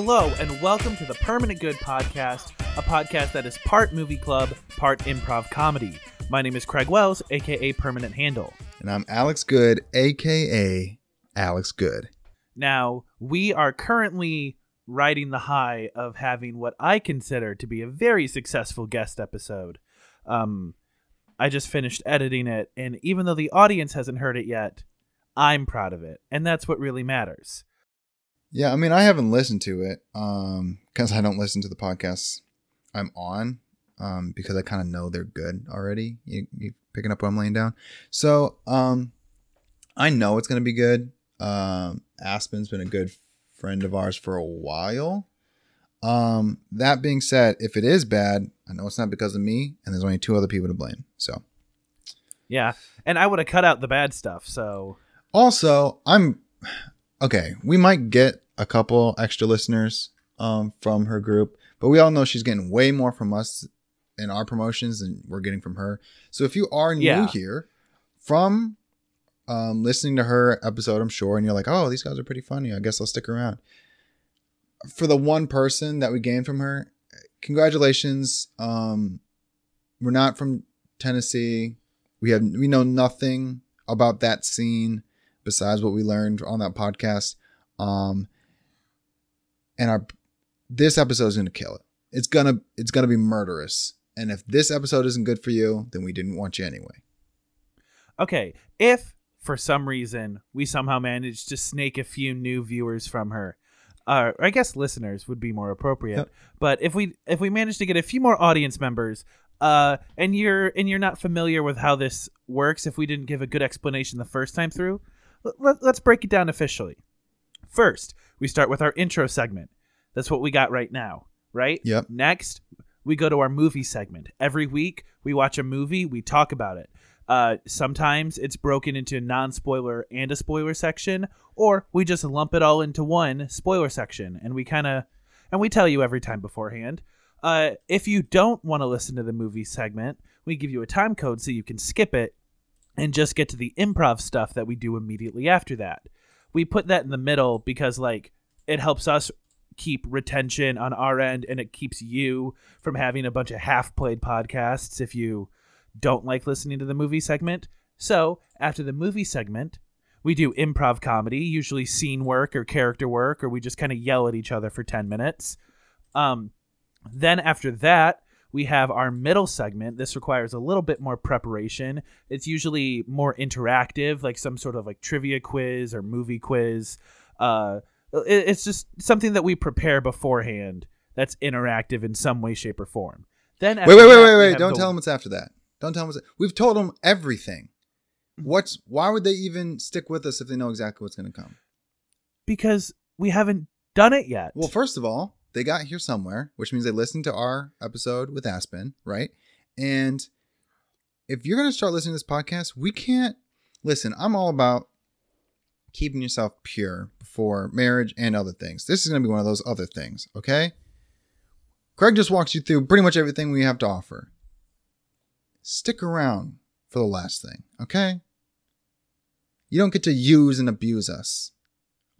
Hello, and welcome to the Permanent Good Podcast, a podcast that is part movie club, part improv comedy. My name is Craig Wells, aka Permanent Handle. And I'm Alex Good, aka Alex Good. Now, we are currently riding the high of having what I consider to be a very successful guest episode. Um, I just finished editing it, and even though the audience hasn't heard it yet, I'm proud of it, and that's what really matters. Yeah, I mean, I haven't listened to it um because I don't listen to the podcasts I'm on um because I kind of know they're good already. You, you picking up what I'm laying down? So um, I know it's gonna be good. Um, Aspen's been a good friend of ours for a while. Um, that being said, if it is bad, I know it's not because of me, and there's only two other people to blame. So Yeah, and I would have cut out the bad stuff. So Also, I'm okay. We might get a couple extra listeners um, from her group, but we all know she's getting way more from us in our promotions than we're getting from her. So if you are new Yeah. here from um, listening to her episode, I'm sure, and you're like, oh, these guys are pretty funny. I guess I'll stick around. For the one person that we gained from her, congratulations. Um, we're not from Tennessee. We have we know nothing about that scene besides what we learned on that podcast. Um, and our this episode is gonna kill it. It's gonna it's gonna be murderous. And if this episode isn't good for you, then we didn't want you anyway. Okay, if for some reason we somehow managed to snake a few new viewers from her, uh, I guess listeners would be more appropriate. Yep. But if we if we manage to get a few more audience members, uh, and you're and you're not familiar with how this works, if we didn't give a good explanation the first time through, let, let's break it down officially. First, we start with our intro segment. That's what we got right now, right? Yep. Next, we go to our movie segment. Every week, we watch a movie, we talk about it. Uh, sometimes it's broken into a non spoiler and a spoiler section, or we just lump it all into one spoiler section, and we kind of and we tell you every time beforehand. Uh, if you don't want to listen to the movie segment, we give you a time code so you can skip it and just get to the improv stuff that we do immediately after that. We put that in the middle because like it helps us keep retention on our end and it keeps you from having a bunch of half played podcasts if you don't like listening to the movie segment. So, after the movie segment, we do improv comedy, usually scene work or character work, or we just kind of yell at each other for 10 minutes. Um, then, after that, we have our middle segment. This requires a little bit more preparation. It's usually more interactive, like some sort of like trivia quiz or movie quiz. Uh, it- it's just something that we prepare beforehand that's interactive in some way, shape, or form. Then, Wait, wait, wait, wait, wait! Don't the- tell them what's after that. Don't tell them what's. We've told them everything. What's why would they even stick with us if they know exactly what's going to come? because we haven't done it yet. Well, first of all, they got here somewhere, which means they listened to our episode with Aspen, right? And if you're going to start listening to this podcast, we can't listen. I'm all about keeping yourself pure before marriage and other things. This is going to be one of those other things, okay? Craig just walks you through pretty much everything we have to offer. Stick around for the last thing, okay? You don't get to use and abuse us.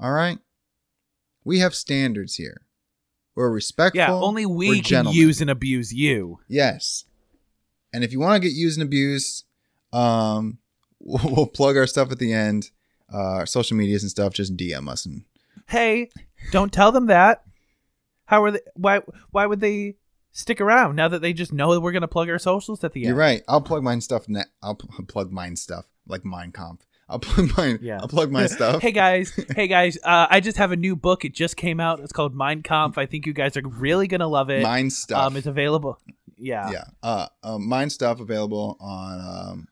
All right? We have standards here. We're respectful. yeah, only we can gentlemen. use and abuse you. Yes. And if you want to get used and abused, um, we'll, we'll plug our stuff at the end, uh, our social medias and stuff. Just DM us and Hey, don't tell them that. How are they? Why? Why would they stick around now that they just know that we're gonna plug our socials at the end? you're right. I'll plug mine stuff. Ne- I'll pl- plug mine stuff like Mein Kampf. I'll plug mine. Yeah. I'll plug my stuff. hey guys, hey guys, uh, I just have a new book. It just came out. It's called Mein Kampf. I think you guys are really gonna love it. Mine stuff. Um, it's available. Yeah. yeah. Uh, um, mine stuff available on um,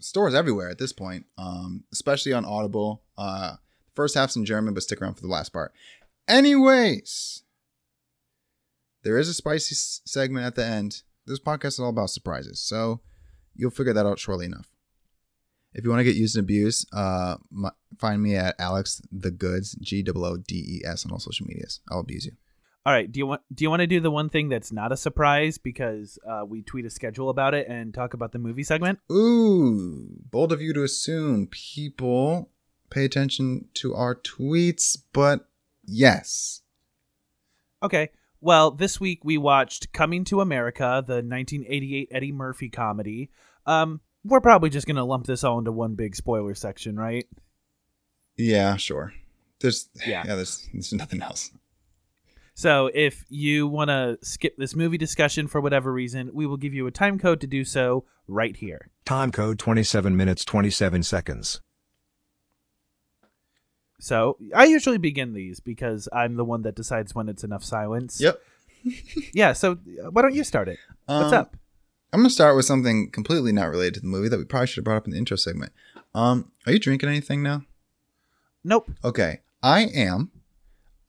stores everywhere at this point, um, especially on Audible. Uh, first half's in German, but stick around for the last part. Anyways, there is a spicy s- segment at the end. This podcast is all about surprises, so you'll figure that out shortly enough. If you want to get used and abused, uh, my, find me at Alex the Goods G O O D E S on all social medias. I'll abuse you. All right. Do you want Do you want to do the one thing that's not a surprise because uh, we tweet a schedule about it and talk about the movie segment? Ooh, bold of you to assume people pay attention to our tweets, but yes. Okay. Well, this week we watched Coming to America, the 1988 Eddie Murphy comedy. Um, we're probably just gonna lump this all into one big spoiler section, right? Yeah, sure. There's Yeah. yeah, there's there's nothing else. So if you want to skip this movie discussion for whatever reason, we will give you a time code to do so right here. Time code 27 minutes 27 seconds. So I usually begin these because I'm the one that decides when it's enough silence. Yep. Yeah. So uh, why don't you start it? What's Um, up? I'm gonna start with something completely not related to the movie that we probably should have brought up in the intro segment. Um, are you drinking anything now? Nope. Okay, I am.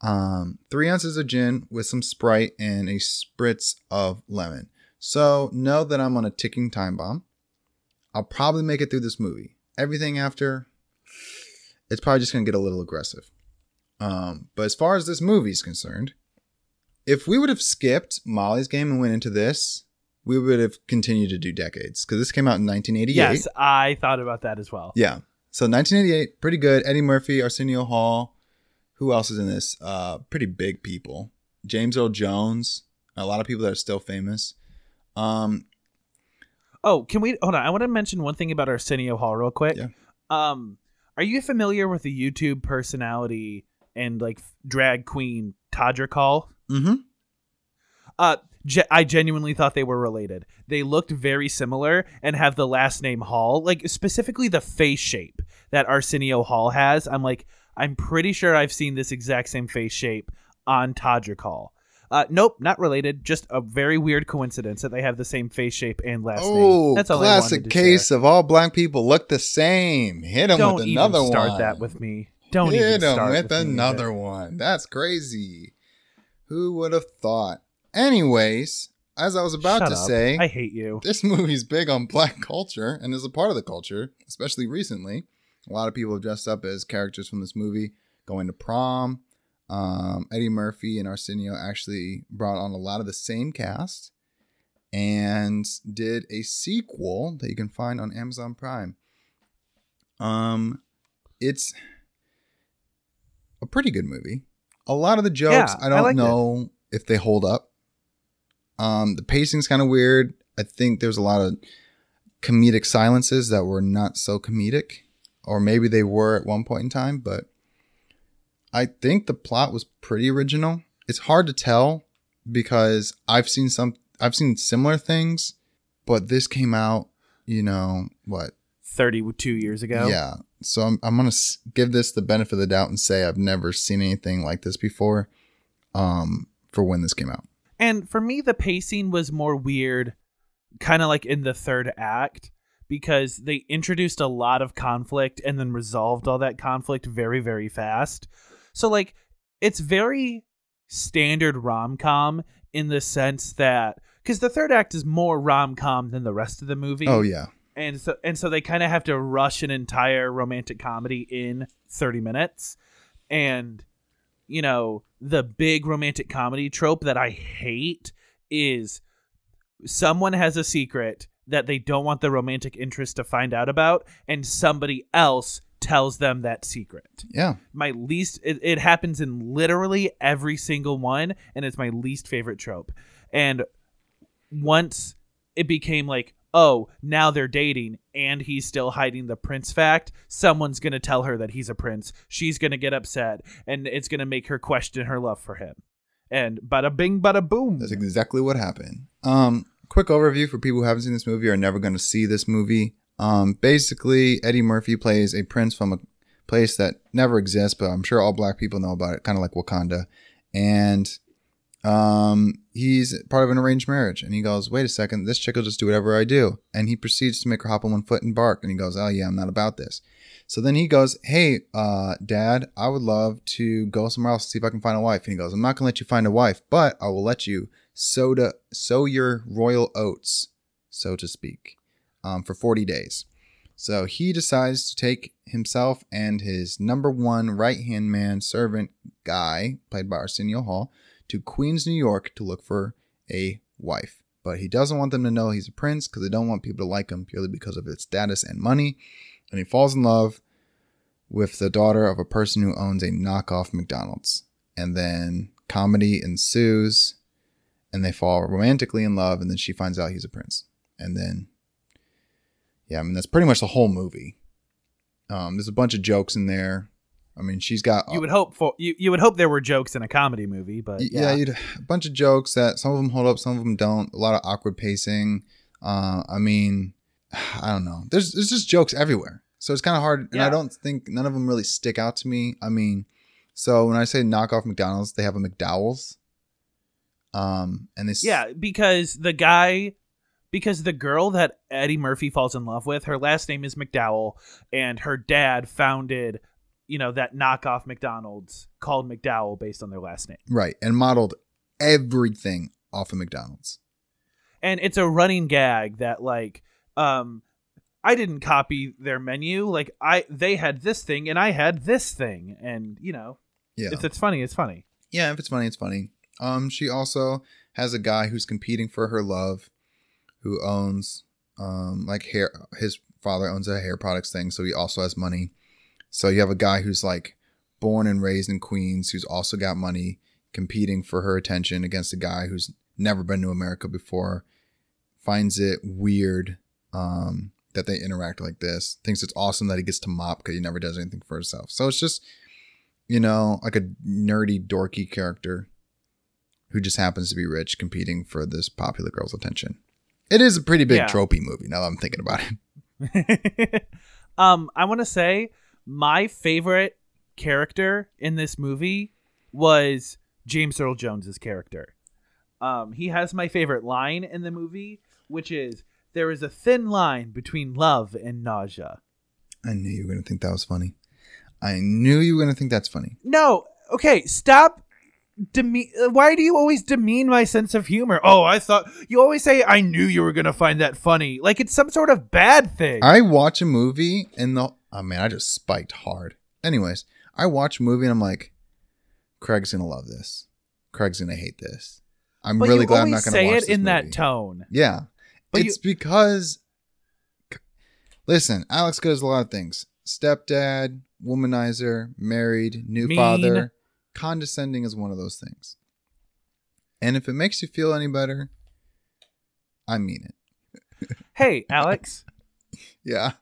Um, three ounces of gin with some Sprite and a spritz of lemon. So know that I'm on a ticking time bomb. I'll probably make it through this movie. Everything after, it's probably just gonna get a little aggressive. Um, but as far as this movie is concerned, if we would have skipped Molly's game and went into this, we would have continued to do decades because this came out in 1988. Yes, I thought about that as well. Yeah. So 1988, pretty good. Eddie Murphy, Arsenio Hall. Who else is in this? Uh, pretty big people. James Earl Jones. A lot of people that are still famous. Um, Oh, can we hold on? I want to mention one thing about Arsenio Hall real quick. Yeah. Um, are you familiar with the YouTube personality and like drag queen Todrick Hall? mm-hmm. Uh, ge- I genuinely thought they were related. They looked very similar and have the last name Hall, like specifically the face shape that Arsenio Hall has. I'm like, I'm pretty sure I've seen this exact same face shape on Todrick Hall. Uh, nope, not related. Just a very weird coincidence that they have the same face shape and last name. Oh, That's all classic case share. of all black people look the same. Hit them Don't with even another start one. that with me. Don't Hit even start with, with another one. That's crazy. Who would have thought? Anyways, as I was about Shut to up. say, I hate you. this movie's big on black culture and is a part of the culture, especially recently. A lot of people have dressed up as characters from this movie, going to prom. Um, Eddie Murphy and Arsenio actually brought on a lot of the same cast and did a sequel that you can find on Amazon Prime. Um, it's a pretty good movie. A lot of the jokes, Yeah, I I don't liked it. know if they hold up. Um, the pacing's kind of weird. I think there's a lot of comedic silences that were not so comedic, or maybe they were at one point in time, but I think the plot was pretty original. It's hard to tell because I've seen some I've seen similar things, but this came out, you know, what? 32 years ago. Yeah. So I'm I'm going to give this the benefit of the doubt and say I've never seen anything like this before um for when this came out. And for me, the pacing was more weird, kind of like in the third act, because they introduced a lot of conflict and then resolved all that conflict very, very fast. So, like, it's very standard rom com in the sense that, because the third act is more rom com than the rest of the movie. Oh yeah. and so and so they kind of have to rush an entire romantic comedy in 30 minutes and you know the big romantic comedy trope that i hate is someone has a secret that they don't want the romantic interest to find out about and somebody else tells them that secret Yeah. my least it, it happens in literally every single one and it's my least favorite trope and once it became like oh now they're dating and he's still hiding the prince fact someone's gonna tell her that he's a prince she's gonna get upset and it's gonna make her question her love for him and bada bing bada boom That's exactly what happened. Um, quick overview for people who haven't seen this movie or are never going to see this movie. Um, basically, Eddie Murphy plays a prince from a place that never exists, but I'm sure all black people know about it, kind of like Wakanda. And um, he's part of an arranged marriage. And he goes, Wait a second, this chick will just do whatever I do. And he proceeds to make her hop on one foot and bark. And he goes, Oh, yeah, I'm not about this. So then he goes, Hey, uh, dad, I would love to go somewhere else to see if I can find a wife. And he goes, I'm not going to let you find a wife, but I will let you sow, to, sow your royal oats, so to speak, um, for 40 days. So he decides to take himself and his number one right hand man servant guy, played by Arsenio Hall, to Queens, New York to look for a wife. But he doesn't want them to know he's a prince because they don't want people to like him purely because of his status and money. And he falls in love with the daughter of a person who owns a knockoff McDonald's. and then comedy ensues, and they fall romantically in love, and then she finds out he's a prince, and then yeah, I mean that's pretty much the whole movie. Um, there's a bunch of jokes in there. I mean, she's got You would hope for you, you would hope there were jokes in a comedy movie, but yeah. yeah, you'd, a bunch of jokes that some of them hold up, some of them don't. A lot of awkward pacing. Uh, I mean, I don't know. There's there's just jokes everywhere, so it's kind of hard. And I don't think none of them really stick out to me. I mean, so when I say knockoff McDonald's, they have a McDowell's. Um, and this Yeah, because the guy, because the girl that Eddie Murphy falls in love with, her last name is McDowell, and her dad founded, you know, that knockoff McDonald's called McDowell based on their last name. right, and modeled everything off of McDonald's. And it's a running gag that like, um, I didn't copy their menu. Like I, they had this thing and I had this thing, and you know, Yeah, if it's funny, it's funny. Yeah, if it's funny, it's funny. Um, she also has a guy who's competing for her love, who owns um like hair. His father owns a hair products thing, so he also has money. So you have a guy who's like born and raised in Queens, who's also got money, competing for her attention against a guy who's never been to America before, finds it weird um that they interact like this, thinks it's awesome that he gets to mop because he never does anything for himself. So it's just you know, like a nerdy, dorky character who just happens to be rich competing for this popular girl's attention. It is a pretty big Yeah. tropey movie now that I'm thinking about it. um, I want to say my favorite character in this movie was James Earl Jones's character. Um, he has my favorite line in the movie, which is there is a thin line between love and nausea. I knew you were going to think that was funny. I knew you were going to think that's funny. No, okay, stop. Deme- why do you always demean my sense of humor? Oh, I thought you always say I knew you were gonna find that funny, like it's some sort of bad thing. I watch a movie and the oh man, I just spiked hard. Anyways, I watch a movie and I'm like, Craig's gonna love this. Craig's gonna hate this. I'm but really glad I'm not gonna say watch it in that tone. Yeah. But it's because listen, Alex does a lot of things. Stepdad, womanizer, married, new Mean. father. Condescending is one of those things. And if it makes you feel any better, I mean it. Hey, Alex, Yeah.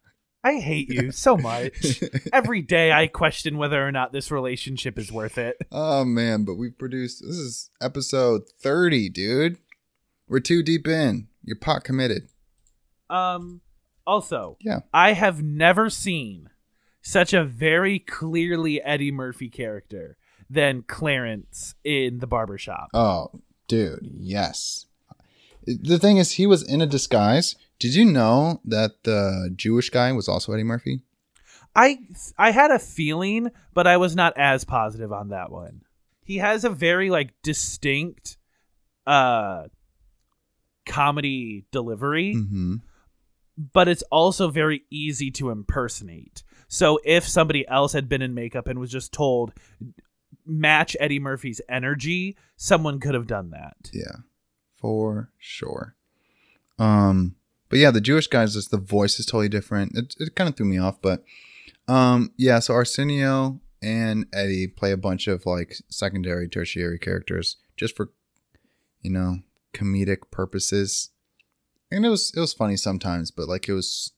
I hate you so much. Every day I question whether or not this relationship is worth it. oh man, but we've produced this is episode 30, dude. We're too deep in. You're pot committed. Um also, Yeah. I have never seen such a very clearly Eddie Murphy character than Clarence in the barbershop. Oh, dude, yes. The thing is, he was in a disguise. Did you know that the Jewish guy was also Eddie Murphy? I I had a feeling, but I was not as positive on that one. He has a very like distinct uh comedy delivery, Mm-hmm. but it's also very easy to impersonate. So if somebody else had been in makeup and was just told match Eddie Murphy's energy, someone could have done that. Yeah, for sure. Um, but yeah, the Jewish guys, just the voice is totally different. It, it kind of threw me off, but um, yeah. So Arsenio and Eddie play a bunch of like secondary, tertiary characters just for you know comedic purposes, and it was it was funny sometimes, but like it was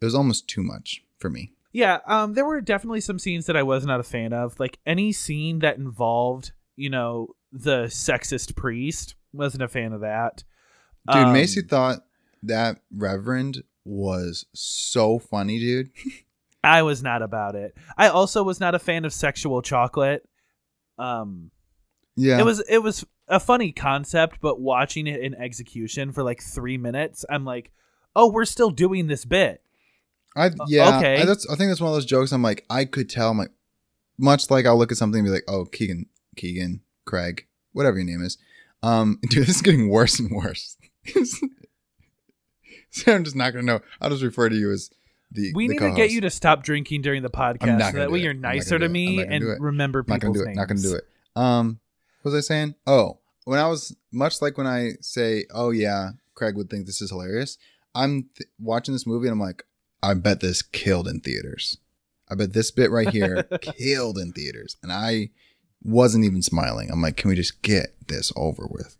it was almost too much for me. Yeah, um, there were definitely some scenes that I was not a fan of. Like any scene that involved, you know, the sexist priest, wasn't a fan of that. Dude, Um, Macy thought that Reverend was so funny, dude. I was not about it. I also was not a fan of sexual chocolate. Um, Yeah, it was it was a funny concept, but watching it in execution for like three minutes, I'm like, oh, we're still doing this bit. I yeah. okay. I, that's I think that's one of those jokes. I'm like, I could tell. I'm like, much like I'll look at something and be like, oh, Keegan, Keegan, Craig, whatever your name is. Um, dude, this is getting worse and worse. so I'm just not gonna know. I'll just refer to you as the. We the need to get you to stop drinking during the podcast, so that way you're nicer to do it. I'm me not and remember not people's gonna do it. Not gonna do it. Um, what was I saying? Oh, when I was much like when I say, "Oh yeah," Craig would think this is hilarious. I'm th- watching this movie and I'm like, I bet this killed in theaters. I bet this bit right here killed in theaters, and I wasn't even smiling. I'm like, can we just get this over with?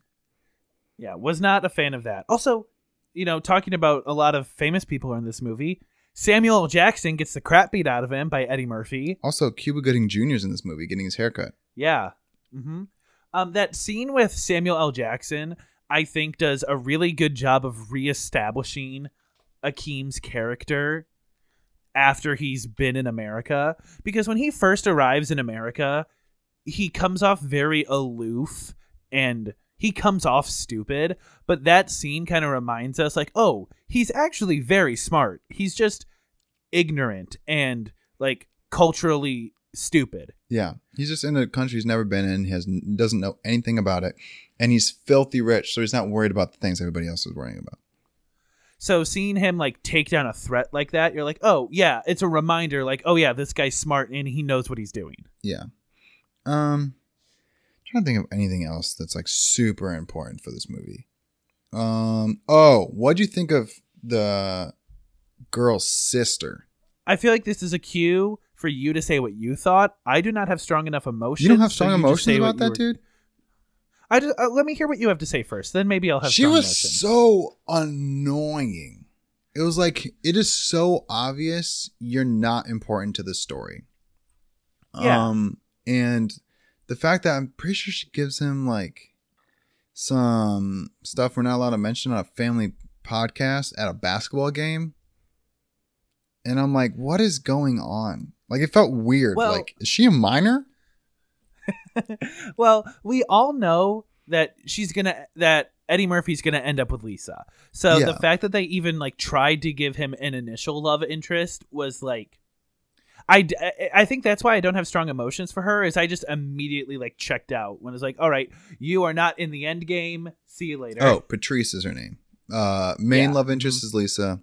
Yeah, was not a fan of that. Also, you know, talking about a lot of famous people in this movie, Samuel L. Jackson gets the crap beat out of him by Eddie Murphy. Also, Cuba Gooding Jr. is in this movie getting his haircut. Yeah. hmm Um, that scene with Samuel L. Jackson, I think, does a really good job of reestablishing Akeem's character after he's been in America. Because when he first arrives in America, he comes off very aloof and he comes off stupid. But that scene kind of reminds us, like, oh, he's actually very smart. He's just ignorant and like culturally stupid. Yeah, he's just in a country he's never been in. He has doesn't know anything about it, and he's filthy rich, so he's not worried about the things everybody else is worrying about. So seeing him like take down a threat like that, you're like, oh yeah, it's a reminder. Like, oh yeah, this guy's smart and he knows what he's doing. Yeah. Um, trying to think of anything else that's like super important for this movie. Um. Oh, what'd you think of the girl's sister? I feel like this is a cue for you to say what you thought. I do not have strong enough emotions. You don't have strong just emotions about that, were- dude. I just uh, let me hear what you have to say first. Then maybe I'll have. she was emotions. so annoying. It was like it is so obvious you're not important to the story. Yeah. Um and the fact that I'm pretty sure she gives him like some stuff we're not allowed to mention on a family podcast at a basketball game. And I'm like, what is going on? Like it felt weird. Well- like, is she a minor? well, we all know that she's gonna that Eddie Murphy's gonna end up with Lisa. So Yeah. the fact that they even like tried to give him an initial love interest was like. I, I- think that's why I don't have strong emotions for her is I just immediately like checked out when it's like all right you are not in the end game see you later Oh, Patrice is her name. Uh, main Yeah. love interest is Lisa.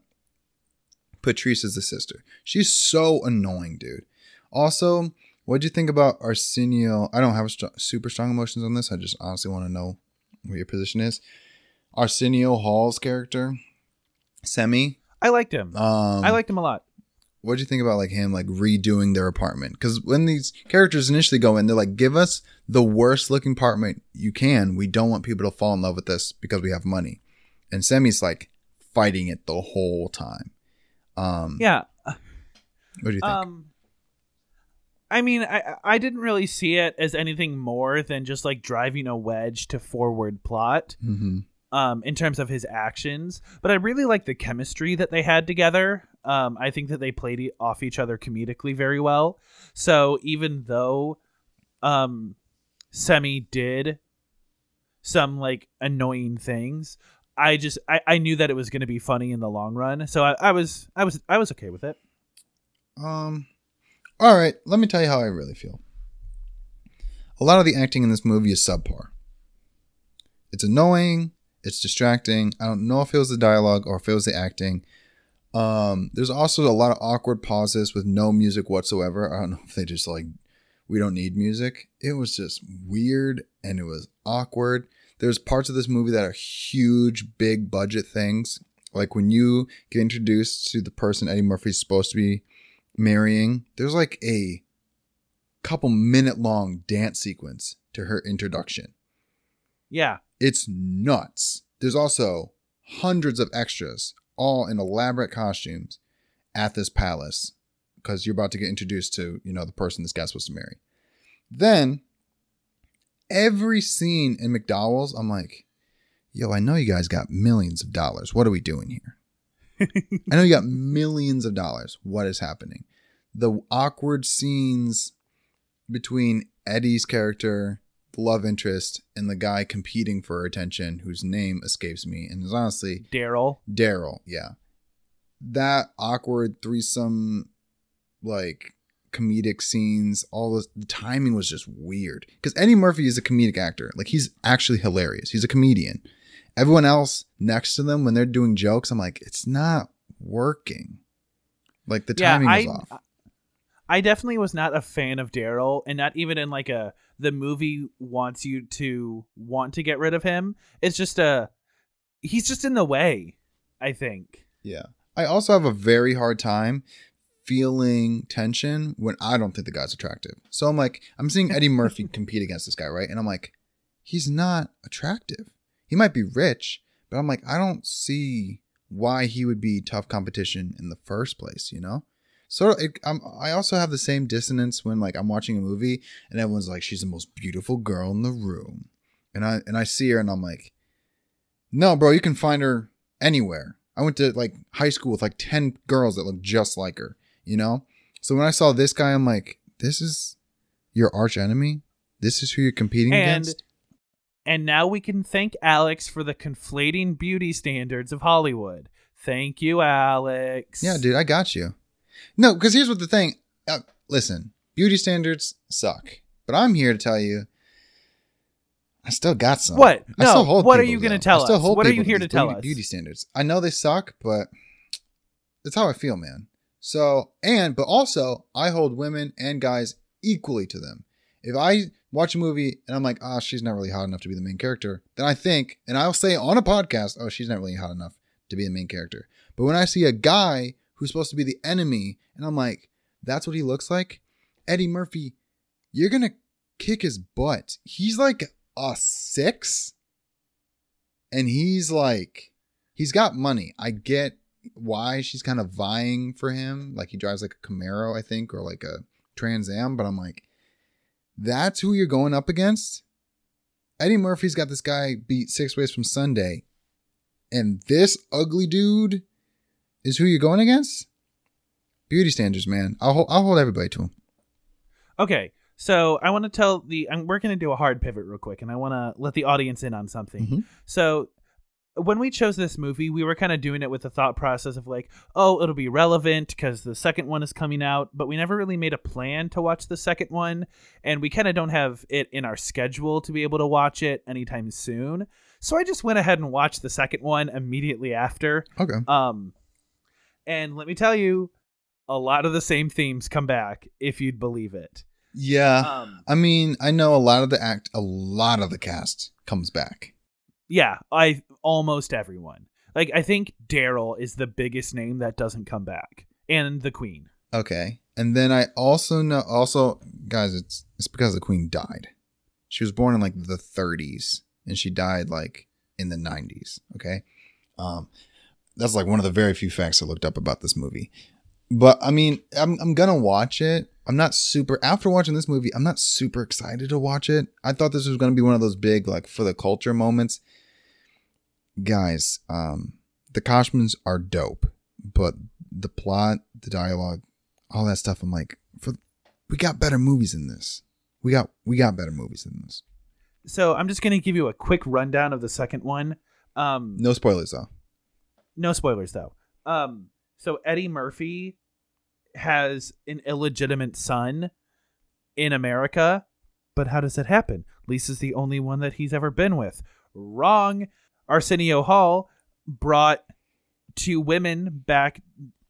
Patrice is the sister. She's so annoying, dude. Also, what'd you think about Arsenio? I don't have str- super strong emotions on this. I just honestly want to know what your position is. Arsenio Hall's character, Semi. I liked him Um, I liked him a lot What'd you think about like him like redoing their apartment? Because when these characters initially go in, they're like, "Give us the worst looking apartment you can. We don't want people to fall in love with this because we have money." And Semi's like fighting it the whole time. Um, yeah What do you think? Um, I mean, I I didn't really see it as anything more than just like driving a wedge to forward plot. hmm Um, in terms of his actions, but I really like the chemistry that they had together. Um, I think that they played off each other comedically very well. So even though, um, Semi did some like annoying things, I just I, I knew that it was going to be funny in the long run. So I, I was I was I was okay with it. Um, all right. Let me tell you how I really feel. A lot of the acting in this movie is subpar. It's annoying. It's distracting. I don't know if it was the dialogue or if it was the acting. Um, there's also a lot of awkward pauses with no music whatsoever. I don't know if they just like we don't need music. It was just weird and it was awkward. There's parts of this movie that are huge, big budget things. Like when you get introduced to the person Eddie Murphy's supposed to be marrying, there's like a couple minute long dance sequence to her introduction. Yeah. It's nuts. There's also hundreds of extras, all in elaborate costumes, at this palace because you're about to get introduced to, you know, the person this guy's supposed to marry. Then every scene in McDowell's, I'm like, yo, I know you guys got millions of dollars. What are we doing here? I know you got millions of dollars. What is happening? The awkward scenes between Eddie's character, the love interest, and the guy competing for her attention, whose name escapes me, and is honestly Daryl. Daryl. Yeah, that awkward threesome, like comedic scenes. All the timing was just weird because Eddie Murphy is a comedic actor. Like he's actually hilarious. He's a comedian. Everyone else next to them when they're doing jokes, I'm like, it's not working. Like the timing I, was off. I definitely was not a fan of Daryl, and not even in like a the movie wants you to want to get rid of him. It's just a he's just in the way. I think. Yeah. I also have a very hard time feeling tension when I don't think the guy's attractive. So I'm like, I'm seeing Eddie Murphy compete against this guy, right? And I'm like, he's not attractive. He might be rich, but I'm like, I don't see why he would be tough competition in the first place, you know? So it, I'm, I also have the same dissonance when like I'm watching a movie and everyone's like, she's the most beautiful girl in the room, and I and I see her and I'm like, no, bro, you can find her anywhere. I went to like high school with like ten girls that look just like her, you know. So when I saw this guy, I'm like, this is your arch enemy. This is who you're competing And against. and now we can thank Alex for the conflating beauty standards of Hollywood. Thank you, Alex. Yeah, dude, I got you. No, because here's what the thing. Uh, listen, beauty standards suck, but I'm here to tell you, I still got some. What? I No, still hold what are you gonna tell still us? What are you here to tell beauty, us? Beauty standards. I know they suck, but that's how I feel, man. So, and but also, I hold women and guys equally to them. If I watch a movie and I'm like, ah, she's not really hot enough to be the main character, then I think, and I'll say on a podcast, oh, she's not really hot enough to be the main character. But when I see a guy who's supposed to be the enemy, and I'm like, that's what he looks like, Eddie Murphy, you're gonna kick his butt. He's like a six, and he's like, he's got money. I get why she's kind of vying for him. Like he drives like a Camaro, I think, or like a Trans Am. But I'm like, that's who you're going up against. Eddie Murphy's got this guy beat six ways from Sunday, and this ugly dude is who you're going against. Beauty standards, man. I'll hold, I'll hold everybody to him. Okay, so I want to tell the. I'm, we're going to do a hard pivot real quick, and I want to let the audience in on something. Mhm. So, when we chose this movie, we were kind of doing it with the thought process of like, oh, it'll be relevant because the second one is coming out, but we never really made a plan to watch the second one, and we kind of don't have it in our schedule to be able to watch it anytime soon. So I just went ahead and watched the second one immediately after. Okay. Um, and let me tell you, a lot of the same themes come back if you'd believe it. Yeah. Um, I mean, I know a lot of the act, a lot of the cast comes back. yeah, I almost everyone. Like I think Daryl is the biggest name that doesn't come back, and the Queen. Okay. And then I also know, also, guys, it's it's because the queen died. She was born in like the 30s, and she died like in the 90s. Okay. Um, that's like one of the very few facts I looked up about this movie. But I mean, I'm I'm gonna watch it. I'm not super after watching this movie. I'm not super excited to watch it. I thought this was gonna be one of those big like for the culture moments. Guys, um, the costumes are dope, but the plot, the dialogue, all that stuff. I'm like, for we got better movies than this. We got we got better movies than this. So I'm just gonna give you a quick rundown of the second one. Um, No spoilers though. No spoilers though. Um, so Eddie Murphy has an illegitimate son in America, but how does that happen? Lisa's the only one that he's ever been with. Wrong. Arsenio Hall brought two women back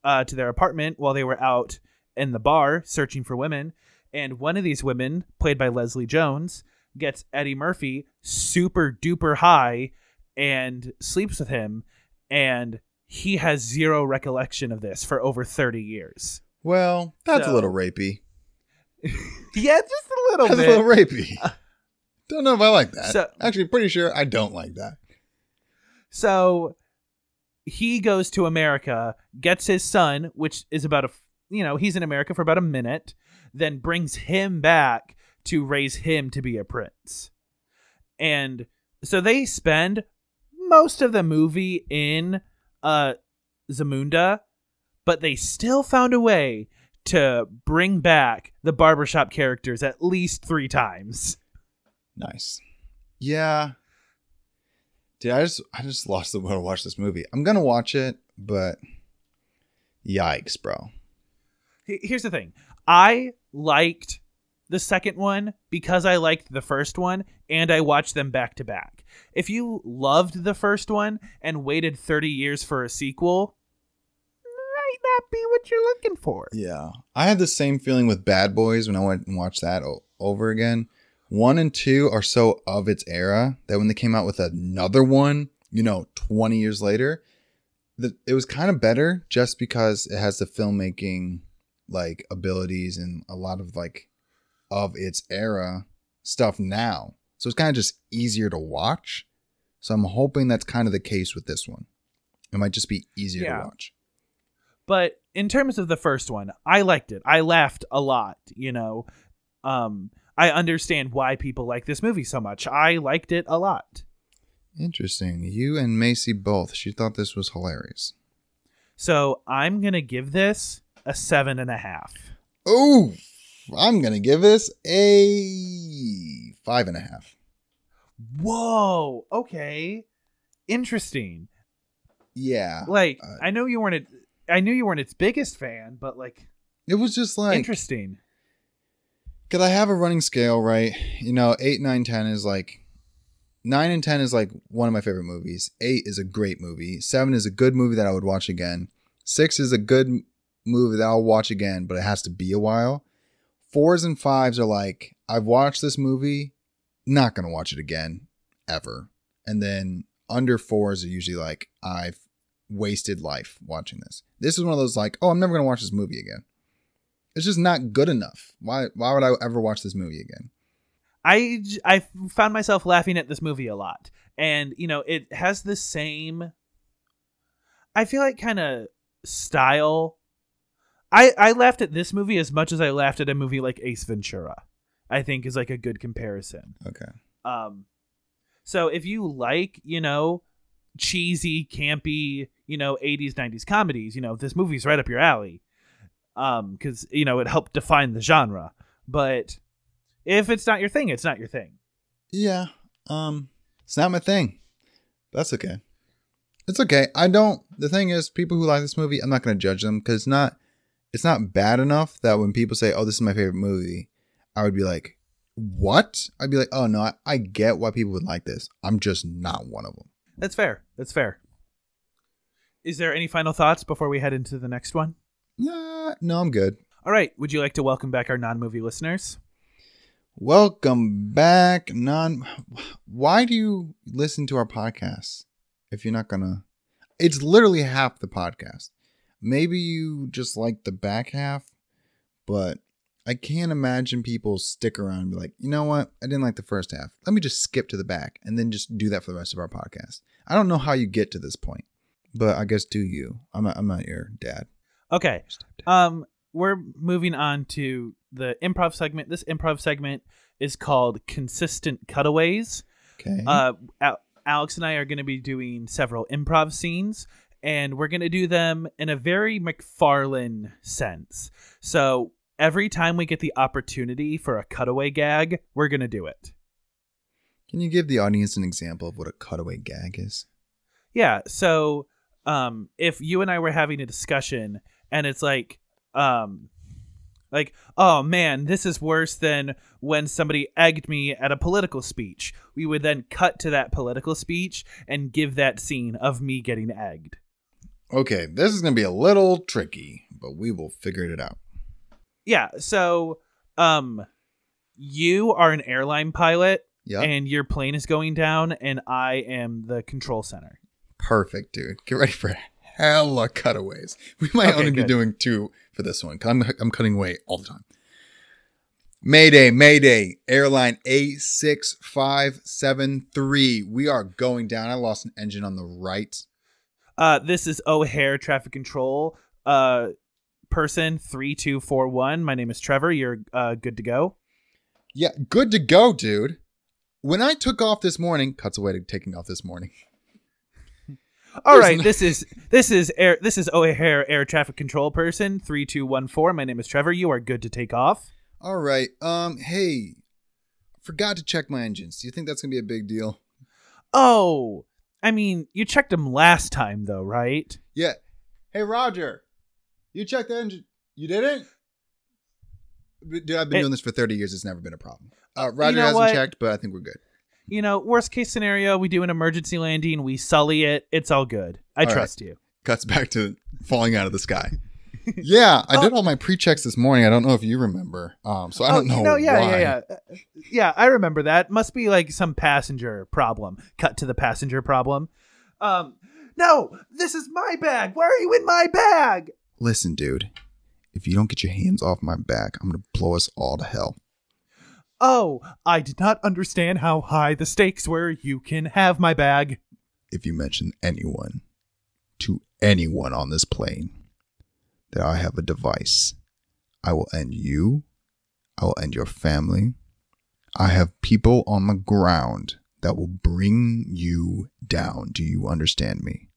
uh, to their apartment while they were out in the bar searching for women, and one of these women, played by Leslie Jones, gets Eddie Murphy super duper high and sleeps with him and he has zero recollection of this for over 30 years. Well, that's So- a little rapey. Yeah, just a little That's a little rapey. Uh, don't know if I like that. So- Actually, pretty sure I don't like that. So he goes to America, gets his son, which is about a, you know, he's in America for about a minute, then brings him back to raise him to be a prince. And so they spend most of the movie in uh Zamunda, but they still found a way to bring back the barbershop characters at least 3 times. Nice. Yeah. Dude, I just I just lost the will to watch this movie. I'm gonna watch it, but yikes, bro. Here's the thing. I liked the second one because I liked the first one and I watched them back to back. If you loved the first one and waited 30 years for a sequel, might not be what you're looking for. Yeah. I had the same feeling with Bad Boys when I went and watched that o- over again. One and two are so of its era that when they came out with another one, you know, 20 years later, the, it was kind of better just because it has the filmmaking like abilities and a lot of like of its era stuff now. So it's kind of just easier to watch. So I'm hoping that's kind of the case with this one. It might just be easier Yeah. to watch. But in terms of the first one, I liked it. I laughed a lot, you know. Um I understand why people like this movie so much. I liked it a lot. Interesting. You and Macy both. She thought this was hilarious. So I'm gonna give this a seven and a half. Oh, I'm gonna give this a five and a half. Whoa. Okay. Interesting. Yeah, Like Uh, I know you weren't. A, I knew you weren't its biggest fan, but like, it was just like interesting. Cause I have a running scale, right? You know, eight, nine, ten is like nine and ten is like one of my favorite movies. Eight is a great movie. Seven is a good movie that I would watch again. Six is a good movie that I'll watch again, but it has to be a while. Fours and fives are like I've watched this movie, not gonna watch it again, ever. And then under fours are usually like I've wasted life watching this. This is one of those like, oh, I'm never gonna watch this movie again. It's just not good enough. Why why would I ever watch this movie again? I I found myself laughing at this movie a lot, and you know it has the same. I feel like kind of style. I I laughed at this movie as much as I laughed at a movie like Ace Ventura. I think is like a good comparison. Okay. Um, so if you like, you know, cheesy, campy, you know, 80s, 90s comedies, you know, this movie's right up your alley. Um, because you know it helped define the genre. But if it's not your thing, it's not your thing. Yeah. Um it's not my thing. That's okay. It's okay. I don't the thing is people who like this movie, I'm not gonna judge them because it's not it's not bad enough that when people say, Oh, this is my favorite movie, I would be like, What? I'd be like, Oh no, I, I get why people would like this. I'm just not one of them. That's fair. That's fair. Is there any final thoughts before we head into the next one? Nah, no, I'm good. All right. Would you like to welcome back our non-movie listeners? Welcome back. Non why do you listen to our podcast if you're not gonna it's literally half the podcast. Maybe you just like the back half, but I can't imagine people stick around and be like, you know what? I didn't like the first half. Let me just skip to the back and then just do that for the rest of our podcast. I don't know how you get to this point, but I guess do you. I'm not, I'm not your dad. Okay. Um, we're moving on to the improv segment. This improv segment is called Consistent Cutaways. Okay. Uh, Alex and I are going to be doing several improv scenes, and we're going to do them in a very MacFarlane sense. So every time we get the opportunity for a cutaway gag, we're going to do it. Can you give the audience an example of what a cutaway gag is? Yeah. So, um, if you and I were having a discussion and it's like, um, like, oh man, this is worse than when somebody egged me at a political speech. We would then cut to that political speech and give that scene of me getting egged. Okay, this is going to be a little tricky, but we will figure it out. Yeah. So, um, you are an airline pilot Yeah. and your plane is going down, and I am the control center. Perfect, dude. Get ready for hella cutaways. We might Okay, only be doing two for this one. 'cause I'm, I'm cutting away all the time. Mayday, Mayday, airline A6573. We are going down. I lost an engine on the right. Uh, this is O'Hare Traffic Control. Uh, person three two four one. My name is Trevor. You're uh good to go. Yeah, good to go, dude. When I took off this morning, cuts away to taking off this morning. All right. This is this is air. This is O'Hare Air Traffic Control person three two one four. My name is Trevor. You are good to take off. All right. Um, hey, forgot to check my engines. Do you think that's gonna be a big deal? Oh, I mean, you checked them last time though, right? Yeah. Hey, Roger, you checked the engine. You didn't? Dude, I've been It- doing this for 30 years. It's never been a problem. Uh, Roger know hasn't what? checked, but I think we're good. You know, worst case scenario, we do an emergency landing. We sully it. It's all good. I All right. trust you. Cuts back to falling out of the sky. Yeah, I did all my pre-checks this morning. I don't know if you remember. Um, so I don't know Oh, yeah, why. yeah, yeah, yeah. I remember that. Must be like some passenger problem. Cut to the passenger problem. Um, no, this is my bag. Why are you in my bag? Listen, dude, if you don't get your hands off my back, I'm gonna blow us all to hell. Oh, I did not understand how high the stakes were. You can have my bag. If you mention anyone to anyone on this plane that I have a device, I will end you. I will end your family. I have people on the ground that will bring you down. Do you understand me?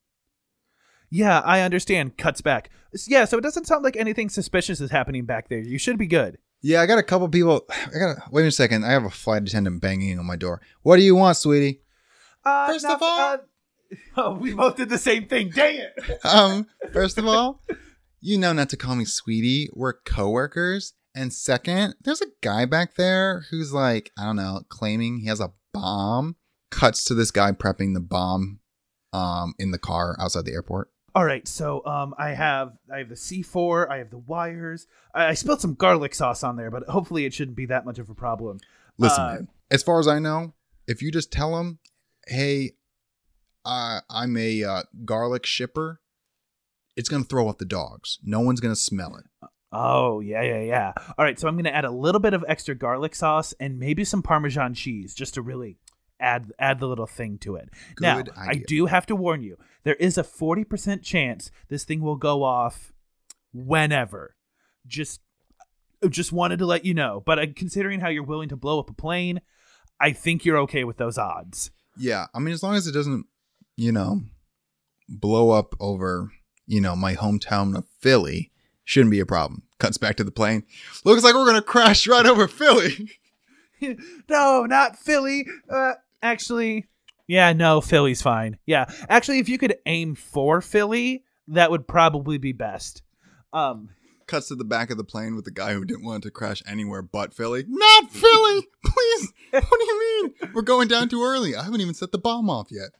Yeah, I understand. Cuts back. Yeah, so it doesn't sound like anything suspicious is happening back there. You should be good. Yeah, I got a couple people. I got. to Wait a second. I have a flight attendant banging on my door. What do you want, sweetie? Uh, First now- of all- uh, oh, we both did the same thing. Dang it! Um, first of all, you know not to call me sweetie. We're coworkers. And second, there's a guy back there who's like, I don't know, claiming he has a bomb. Cuts to this guy prepping the bomb um in the car outside the airport. All right, so um, I have I have the C4, I have the wires. I, I spilled some garlic sauce on there, but hopefully it shouldn't be that much of a problem. Listen, Uh, man, as far as I know, if you just tell him, hey, uh, I'm a uh, garlic shipper, it's going to throw off the dogs. No one's going to smell it. Oh yeah, yeah, yeah. All right, so I'm gonna add a little bit of extra garlic sauce and maybe some Parmesan cheese just to really add add the little thing to it. now, Good I do have to warn you: there is a forty percent chance this thing will go off whenever. Just, just wanted to let you know. But uh, considering how you're willing to blow up a plane, I think you're okay with those odds. Yeah, I mean, as long as it doesn't, you know, blow up over, you know, my hometown of Philly, shouldn't be a problem. Cuts back to the plane. Looks like we're going to crash right over Philly. no, not Philly. Uh, actually, yeah, no, Philly's fine. Yeah, actually, if you could aim for Philly, that would probably be best. Um, Cuts to the back of the plane with the guy who didn't want to crash anywhere but Philly. Not Philly! Please! What do you mean? We're going down too early. I haven't even set the bomb off yet.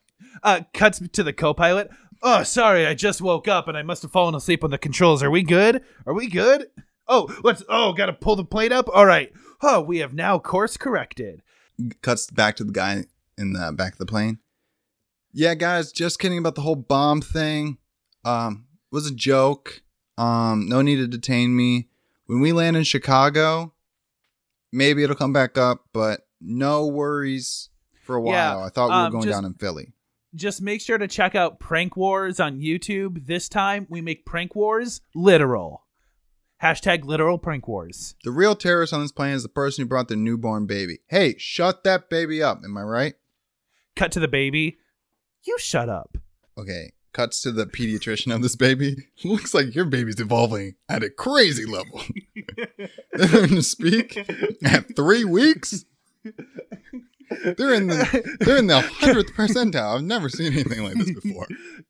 uh, cuts to the co-pilot. Oh, sorry, I just woke up and I must have fallen asleep on the controls. Are we good? Are we good? Oh, let's. Oh, gotta pull the plate up. All right. Oh, we have now course corrected. cuts back to the guy in the back of the plane. Yeah, guys, just kidding about the whole bomb thing. Um, it was a joke. Um, no need to detain me. When we land in Chicago, maybe it'll come back up, but no worries for a while. Yeah, I thought we were um, going just- down in Philly. Just make sure to check out Prank Wars on YouTube. This time we make Prank Wars literal. Hashtag literal Prank Wars. The real terrorist on this plane is the person who brought their newborn baby. Hey, shut that baby up. Am I right? Cut to the baby. You shut up. Okay. Cuts to the pediatrician of this baby. Looks like your baby's evolving at a crazy level. They're learning to speak at three weeks. They're in the they're in the hundredth percentile. I've never seen anything like this before.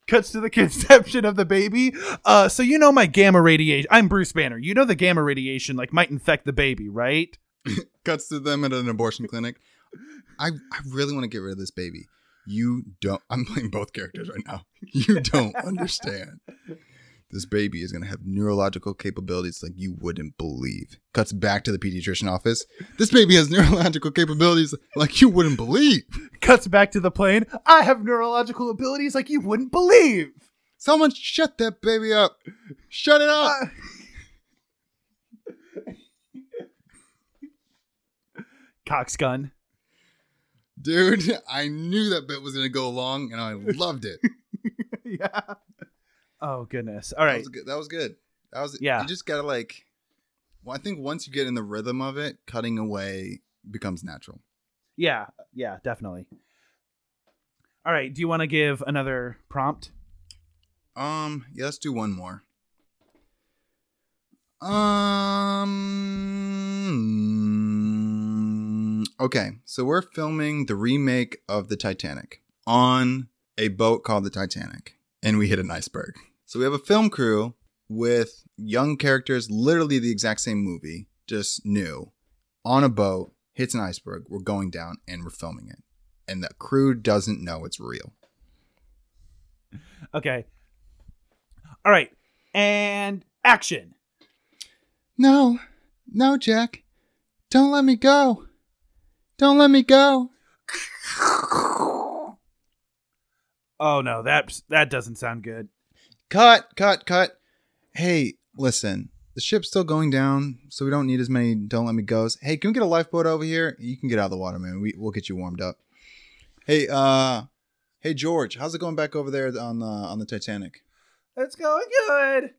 Cuts to the conception of the baby. Uh, so you know my gamma radiation. I'm Bruce Banner. You know the gamma radiation like might infect the baby, right? Cuts to them at an abortion clinic. I I really want to get rid of this baby. You don't. I'm playing both characters right now. You don't understand. This baby is going to have neurological capabilities like you wouldn't believe. Cuts back to the pediatrician office. This baby has neurological capabilities like you wouldn't believe. Cuts back to the plane. I have neurological abilities like you wouldn't believe. Someone shut that baby up. Shut it up. Uh, Coxgun. Dude, I knew that bit was going to go long and I loved it. yeah. Oh goodness. All right, That was good. That was good. That was Yeah. You just gotta like. Well, I think once you get in the rhythm of it, cutting away becomes natural. Yeah. Yeah. Definitely. All right. Do you want to give another prompt? Um, yeah, let's do one more. Um. Okay, so we're filming the remake of the Titanic on a boat called the Titanic, and we hit an iceberg. So we have a film crew with young characters, literally the exact same movie, just new, on a boat, hits an iceberg. We're going down, and we're filming it, and the crew doesn't know it's real. Okay. All right. And action. No, no, Jack. Don't let me go. Don't let me go. Oh no, that that doesn't sound good. Cut, cut, cut. Hey, listen. the ship's still going down, so we don't need as many don't let me goes. Hey, can we get a lifeboat over here? You can get out of the water, man. We we'll get you warmed up. Hey, uh hey George, how's it going back over there on the on the Titanic? It's going good.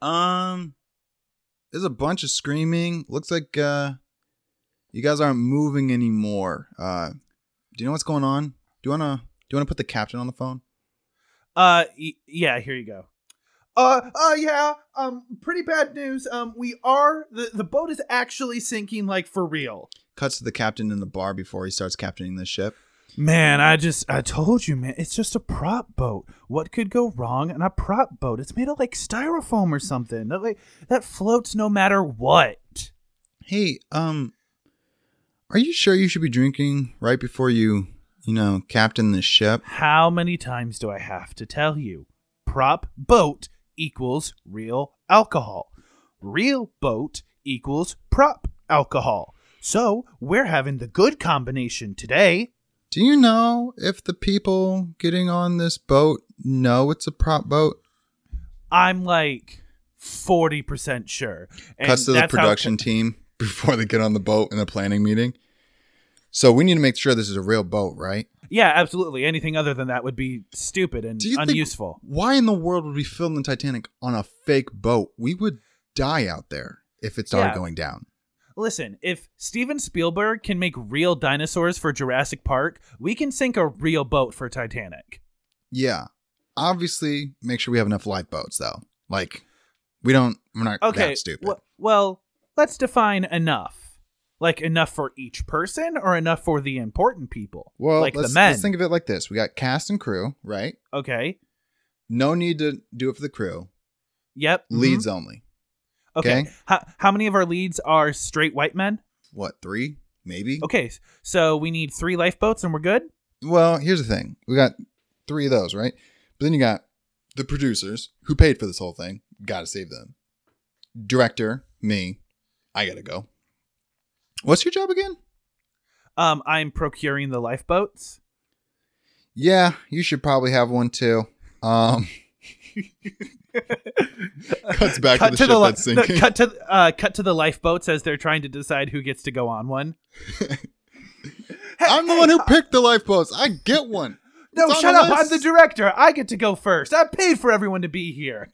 Um there's a bunch of screaming. Looks like uh you guys aren't moving anymore. Uh do you know what's going on? Do you wanna do you wanna put the captain on the phone? Uh, y- yeah. Here you go. Uh, uh, yeah. Um, pretty bad news. Um, we are the the boat is actually sinking, like for real. Cuts to the captain in the bar before he starts captaining the ship. Man, I just I told you, man. It's just a prop boat. What could go wrong in a prop boat? It's made of like styrofoam or something. That like that floats no matter what. Hey, um, are you sure you should be drinking right before you, you know, captain the ship? How many times do I have to tell you? Prop boat equals real alcohol. Real boat equals prop alcohol. So we're having the good combination today. Do you know if the people getting on this boat know it's a prop boat? I'm like 40% sure. And Cuts to the that's how- production team before they get on the boat in a planning meeting. So we need to make sure this is a real boat, right? yeah, absolutely. Anything other than that would be stupid and you think- unuseful. Why in the world would we film the Titanic on a fake boat? We would die out there if it started Yeah. going down. Listen, if Steven Spielberg can make real dinosaurs for Jurassic Park, we can sink a real boat for Titanic. Yeah. Obviously, make sure we have enough lifeboats though. Like we don't we're not Okay. that stupid. w- well, let's define enough. Like enough for each person or enough for the important people? well, like let's, the men. let's think of it like this. We got cast and crew, right? okay. No need to do it for the crew. Yep. mhm. Leads only. Okay. okay. How, how many of our leads are straight white men? What, three? Maybe? Okay. So we need three lifeboats and we're good? Well, here's the thing. We got three of those, right? But then you got the producers who paid for this whole thing. Gotta save them. Director, me. I gotta go. What's your job again? Um, I'm procuring the lifeboats. Yeah, you should probably have one too. Um Cuts back to the ship li- that's sinking. no, cut to uh, cut to the lifeboats as they're trying to decide who gets to go on one. I'm the one who picked the lifeboats. I get one. No, shut the up! I'm the director. I get to go first. I paid for everyone to be here.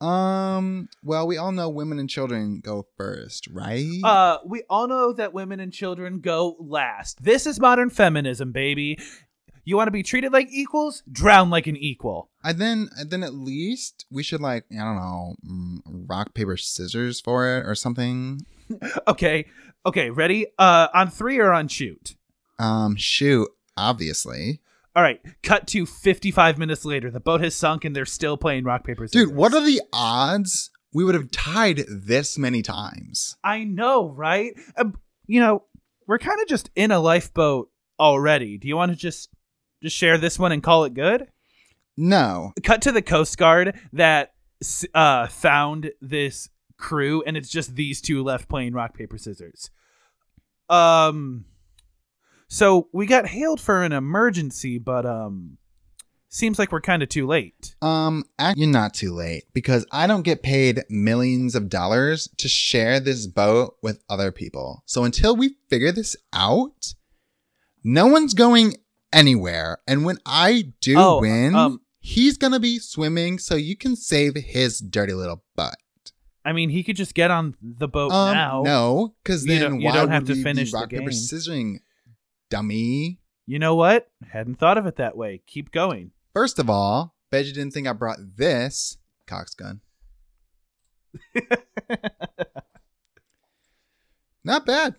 Um, well, we all know women and children go first, right? Uh, we all know that women and children go last. This is modern feminism, baby. You want to be treated like equals? Drown like an equal. And then, and then at least we should like I don't know, mm, rock paper scissors for it or something. Okay, okay, ready? Uh, on three or on shoot? Um, shoot, obviously, All right, cut to 55 minutes later. The boat has sunk and they're still playing rock, paper, scissors. dude. What are the odds we would have tied this many times? I know, right? Uh, you know, we're kind of just in a lifeboat already. Do you want to just just share this one and call it good? No, Cut to the Coast Guard that uh, found this crew, and it's just these two left playing rock paper scissors. Um, so we got hailed for an emergency, but um, seems like we're kind of too late. um, you're not too late because I don't get paid millions of dollars to share this boat with other people. So until we figure this out, no one's going anywhere. And when I do Oh, win, um, he's gonna be swimming, so you can save his dirty little butt. I mean, he could just get on the boat Um, now. no, because You then don't- you why don't would have to we be finish the rock paper scissoring, dummy? You know what? Hadn't thought of it that way. Keep going. First of all, bet you didn't think I brought this cox gun. Not bad,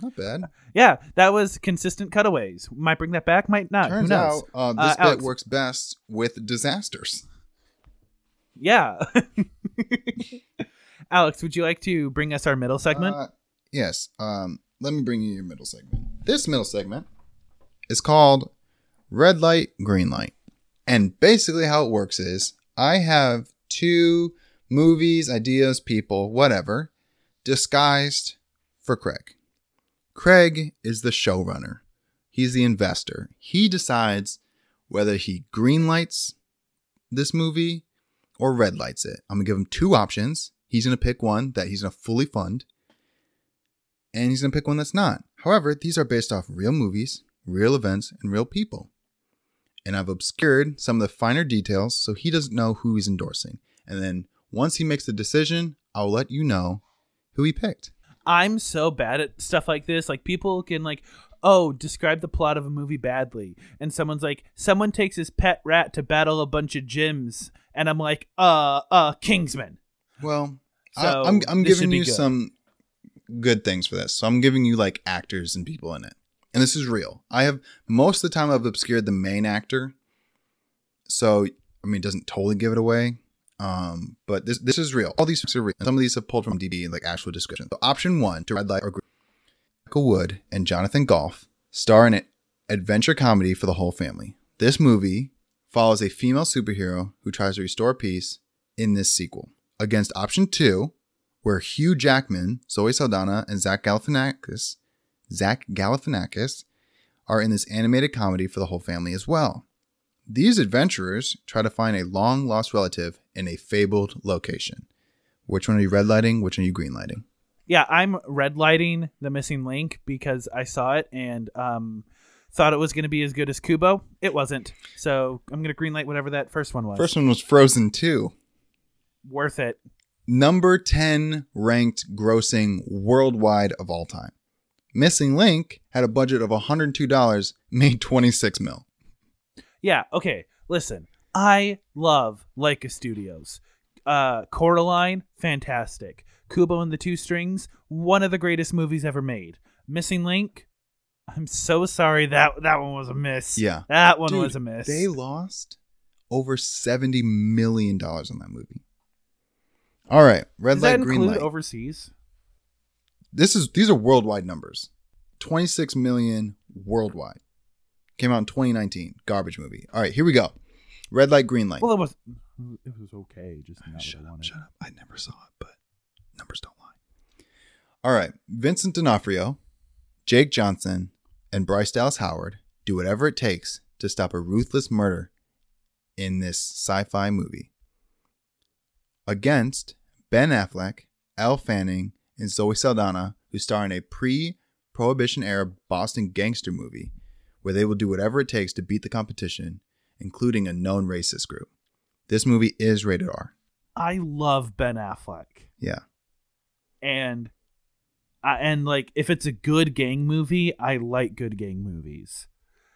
not bad. Yeah, that was consistent cutaways. Might bring that back, might not. Turns Who knows? out uh, this Uh, bit Alex. works best with disasters. Yeah. Alex, would you like to bring us our middle segment? Uh, yes. Um, let me bring you your middle segment. This middle segment is called Red Light, Green Light. And basically, how it works is I have two movies, ideas, people, whatever, disguised for Craig. Craig is the showrunner, he's the investor. He decides whether he greenlights this movie or red lights it. I'm gonna give him two options. He's gonna pick one that he's gonna fully fund, and he's gonna pick one that's not. However, these are based off real movies, real events, and real people. And I've obscured some of the finer details so he doesn't know who he's endorsing. And then once he makes the decision, I'll let you know who he picked. I'm so bad at stuff like this. Like people can like, oh, describe the plot of a movie badly, and someone's like, someone takes his pet rat to battle a bunch of gyms, and I'm like, uh, uh, Kingsman. Well, So, I, I'm I'm giving you good. some good things for this. So I'm giving you like actors and people in it, and this is real. I have most of the time I've obscured the main actor, so I mean it doesn't totally give it away. Um, but this this is real. All these are real. Some of these have pulled from IMDb like actual description. So option one to red light or green. Michael Wood and Jonathan Groff star in an adventure comedy for the whole family. This movie follows a female superhero who tries to restore peace in this sequel against option two, where Hugh Jackman, Zoe Saldana, and Zach Galifianakis, Zach Galifianakis are in this animated comedy for the whole family as well. These adventurers try to find a long lost relative in a fabled location. Which one are you red lighting? Which one are you green lighting? Yeah, I'm red lighting the missing link because I saw it and um thought it was going to be as good as Kubo. It wasn't. So I'm going to green light whatever that first one was. First one was Frozen 2. worth it. Number 10 ranked grossing worldwide of all time. Missing Link had a budget of $102, made 26 mil. Yeah, okay. Listen, I love Laika Studios. Uh Coraline, fantastic. Kubo and the Two Strings, one of the greatest movies ever made. Missing Link, I'm so sorry that that one was a miss. Yeah. That one Dude, was a miss. They lost over $70 million on that movie. All right, red Does light, green light. overseas? this is these are worldwide numbers. 26 million worldwide. Came out in 2019. Garbage movie. All right, here we go. Red light, green light. Well, it was it was okay, just not shut up, shut up. I never saw it, but numbers don't lie. All right, Vincent D'Onofrio, Jake Johnson, and Bryce Dallas Howard do whatever it takes to stop a ruthless murder in this sci-fi movie. Against Ben Affleck, Elle Fanning, and Zoe Saldana, who star in a pre-prohibition era Boston gangster movie where they will do whatever it takes to beat the competition, including a known racist group. This movie is rated R. I love Ben Affleck. Yeah. and I and like if it's a good gang movie, I like good gang movies.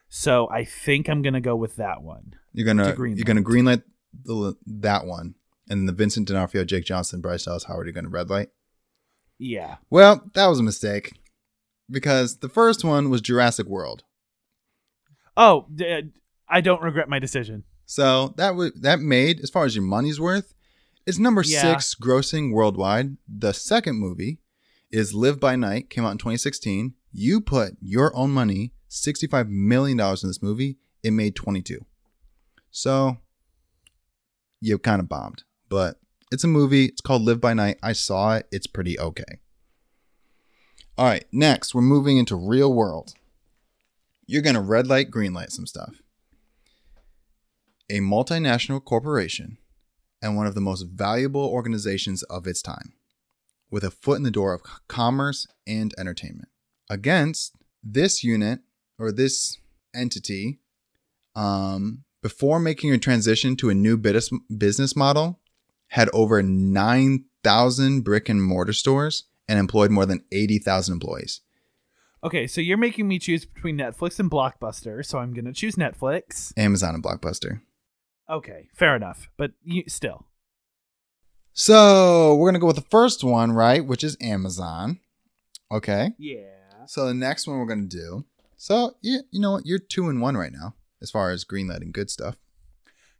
So I think I'm gonna go with that one. You're gonna To green you're gonna light. green light the, that one, and the Vincent D'Onofrio, Jake Johnson, Bryce Dallas Howard. You're gonna red light. Yeah. Well, that was a mistake because the first one was Jurassic World. Oh, uh, I don't regret my decision. So that was that made as far as your money's worth. It's number Yeah. six grossing worldwide. The second movie is Live by Night, came out in 2016. You put your own money, $65 million in this movie. It made 22. So you kind of bombed. But it's a movie. It's called Live by Night. I saw it. It's pretty okay. All right, next we're moving into real world. You're gonna red light, green light some stuff a multinational corporation and one of the most valuable organizations of its time, with a foot in the door of commerce and entertainment. Against this unit or this entity, um, before making a transition to a new business model, had over 9,000 brick and mortar stores and employed more than 80,000 employees. Okay, so you're making me choose between Netflix and Blockbuster, so I'm gonna choose Netflix. Amazon and Blockbuster. Okay, fair enough, but you, still. So we're gonna go with the first one, right? Which is Amazon. Okay. Yeah. So the next one we're gonna do. So yeah, you know what? You're two and one right now as far as greenlighting good stuff.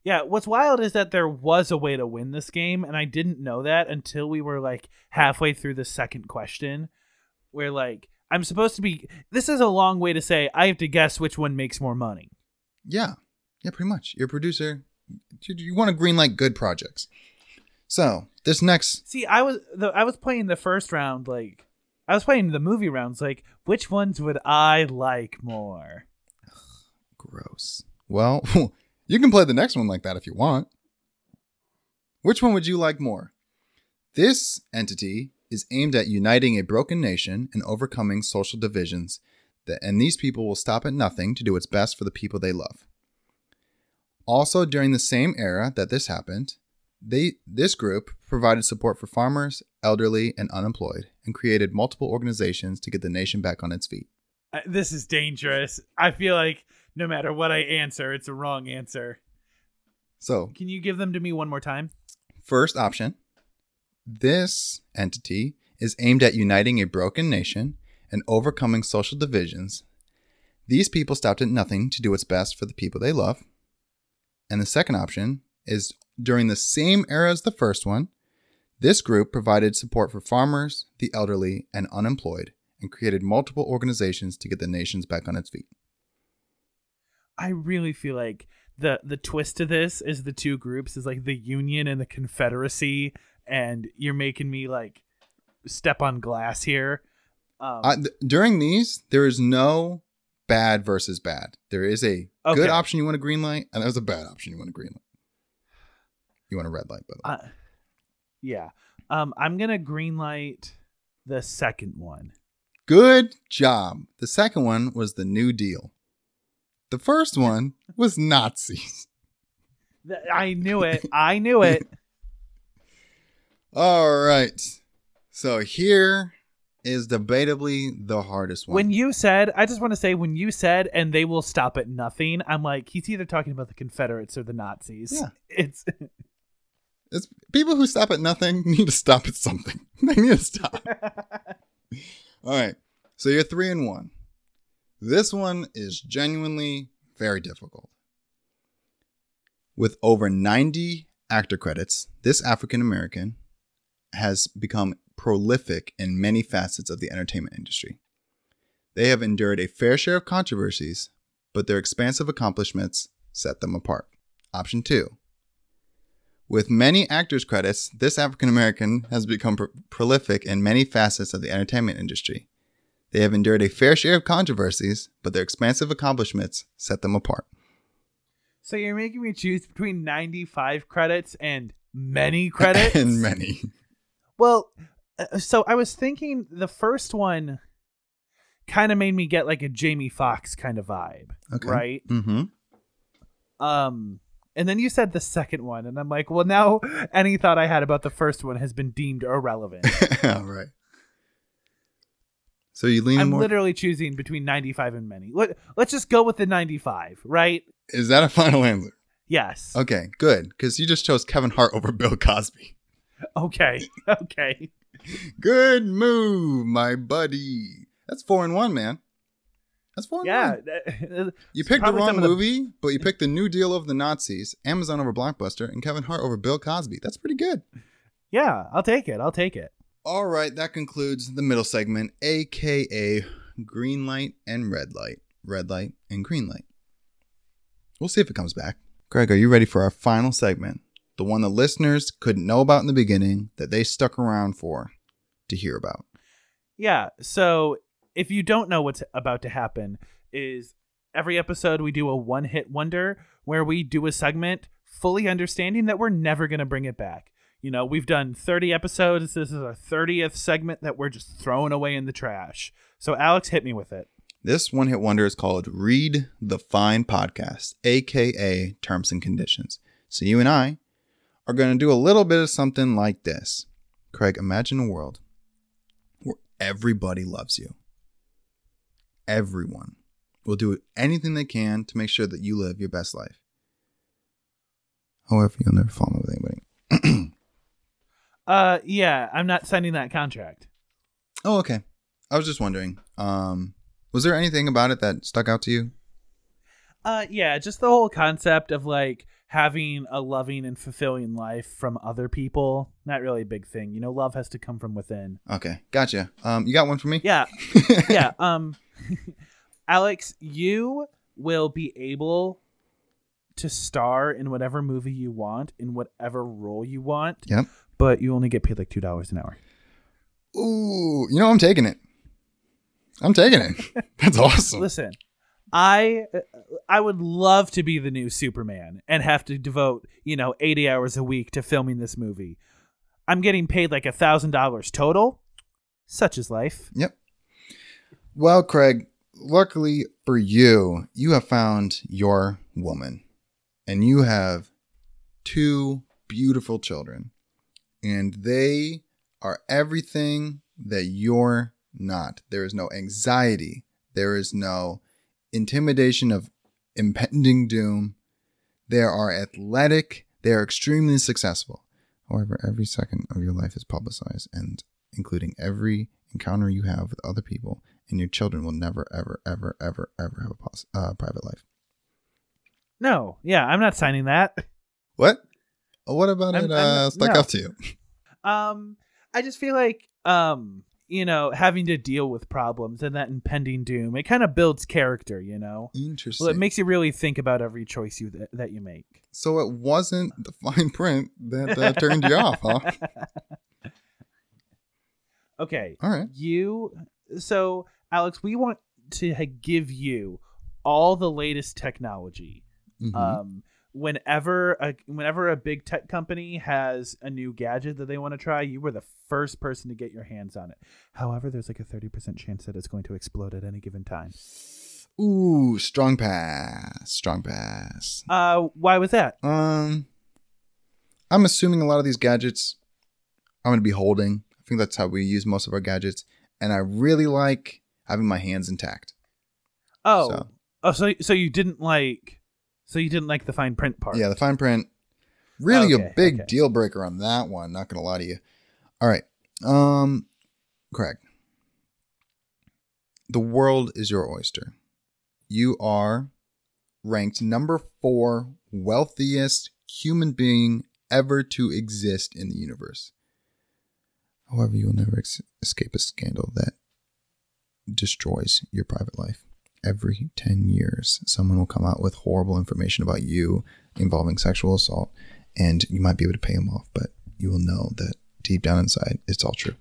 Yeah, what's wild is that there was a way to win this game, and I didn't know that until we were like halfway through the second question, where like I'm supposed to be. This is a long way to say I have to guess which one makes more money. Yeah, yeah, pretty much. You're a producer. You, you want to greenlight good projects. So this next, See, I was the I was playing the first round like I was playing the movie rounds like which ones would I like more? gross. Well, you can play the next one like that if you want. Which one would you like more? This entity is aimed at uniting a broken nation and overcoming social divisions, that, and these people will stop at nothing to do what's best for the people they love. Also, during the same era that this happened, they this group provided support for farmers, elderly, and unemployed, and created multiple organizations to get the nation back on its feet. Uh, this is dangerous. I feel like no matter what I answer, it's a wrong answer. So, Can you give them to me one more time? First option this entity is aimed at uniting a broken nation and overcoming social divisions. These people stopped at nothing to do what's best for the people they love. And the second option is during the same era as the first one, this group provided support for farmers, the elderly, and unemployed, and created multiple organizations to get the nations back on its feet. I really feel like the the twist to this is the two groups is like the Union and the Confederacy, and you're making me like step on glass here. Um, Uh, th- during these, there is no bad versus bad. There is a Okay. good option you want a green light, and there's a bad option you want a green light. You want a red light, by the way. uh, yeah, um, I'm gonna green light the second one. Good job. The second one was the New Deal. The first one was Nazis. I knew it. I knew it. All right. So here is debatably the hardest one. When you said, I just want to say, when you said, and they will stop at nothing, I'm like, he's either talking about the Confederates or the Nazis. Yeah. It's it's, people who stop at nothing need to stop at something. they need to stop. All right. So you're three and one. This one is genuinely very difficult. With over 90 actor credits, this African American has become prolific in many facets of the entertainment industry. They have endured a fair share of controversies, but their expansive accomplishments set them apart. Option two. With many actors' credits, this African American has become pro- prolific in many facets of the entertainment industry. They have endured a fair share of controversies, but their expansive accomplishments set them apart. so you're making me choose between 95 credits and many credits. and many. Well, uh, so I was thinking the first one kind of made me get like a Jamie Foxx kind of vibe, Okay. right? Mm-hmm. Um, and then you said the second one, and I'm like, well, now any thought I had about the first one has been deemed irrelevant. All right. So you lean I'm more. literally choosing between 95 and many. Let, let's just go with the 95, right? Is that a final answer? Yes. Okay, good. Because you just chose Kevin Hart over Bill Cosby. Okay. Okay. Good move, my buddy. That's four and one, man. That's four and one. Yeah. You picked the wrong of the- movie, but you picked the New Deal of the Nazis, Amazon over Blockbuster, and Kevin Hart over Bill Cosby. That's pretty good. yeah, I'll take it. I'll take it. All right, that concludes the middle segment, aka green light and red light, red light and green light. We'll see if it comes back. Greg, are you ready for our final segment? The one the listeners couldn't know about in the beginning that they stuck around for to hear about. Yeah. So if you don't know what's about to happen, is every episode we do a one hit wonder where we do a segment fully understanding that we're never going to bring it back. You know, we've done 30 episodes. This is our 30th segment that we're just throwing away in the trash. So, Alex, hit me with it. This one hit wonder is called Read the Fine Podcast, aka Terms and Conditions. So you and I are going to do a little bit of something like this. Craig, imagine a world where everybody loves you. Everyone will do anything they can to make sure that you live your best life. However, you'll never fall in love with anybody. Uh, yeah, I'm not signing that contract. Oh, okay. I was just wondering. Um, was there anything about it that stuck out to you? Uh, yeah, just the whole concept of like having a loving and fulfilling life from other people. Not really a big thing. You know, love has to come from within. Okay, gotcha. Um, you got one for me? Yeah, yeah. Um, Alex, you will be able to star in whatever movie you want, in whatever role you want, Yep. but you only get paid like two dollars an hour. Ooh, you know I'm taking it. I'm taking it. That's awesome. Listen, I I would love to be the new Superman and have to devote, you know, 80 hours a week to filming this movie. I'm getting paid like a thousand dollars total. Such is life. Yep. Well, Craig, luckily for you, you have found your woman and you have two beautiful children, and they are everything that you're not. There is no anxiety, there is no intimidation of impending doom. They are athletic, they are extremely successful. However, every second of your life is publicized, and including every encounter you have with other people, and your children will never, ever, ever, ever, ever have a uh, private life. No, yeah, I'm not signing that. What? What about I'm- it I'm- uh, stuck no. out to you? Um, I just feel like um, you know, having to deal with problems and that impending doom, it kind of builds character, you know. Interesting. Well, it makes you really think about every choice you that, that you make. so it wasn't the fine print that uh, turned you off, huh? Okay, All right. you. So, Alex, we want to give you all the latest technology. Mhm. Um, whenever a whenever a big tech company has a new gadget that they want to try, you were the first person to get your hands on it. However, there's like a thirty percent chance that it's going to explode at any given time. Ooh, strong pass. Strong pass. Uh, why was that? Um, I'm assuming a lot of these gadgets I'm going to be holding. I think that's how we use most of our gadgets. And I really like having my hands intact. Oh, So- oh, so so you didn't like, so you didn't like the fine print part. Yeah, the fine print. Really Okay, a big okay. deal breaker on that one. Not gonna lie to you. All right, um, Craig. The world is your oyster. You are ranked number four wealthiest human being ever to exist in the universe. However, you will never ex- escape a scandal that destroys your private life. Every 10 years, someone will come out with horrible information about you involving sexual assault, and you might be able to pay them off, but you will know that deep down inside, it's all true.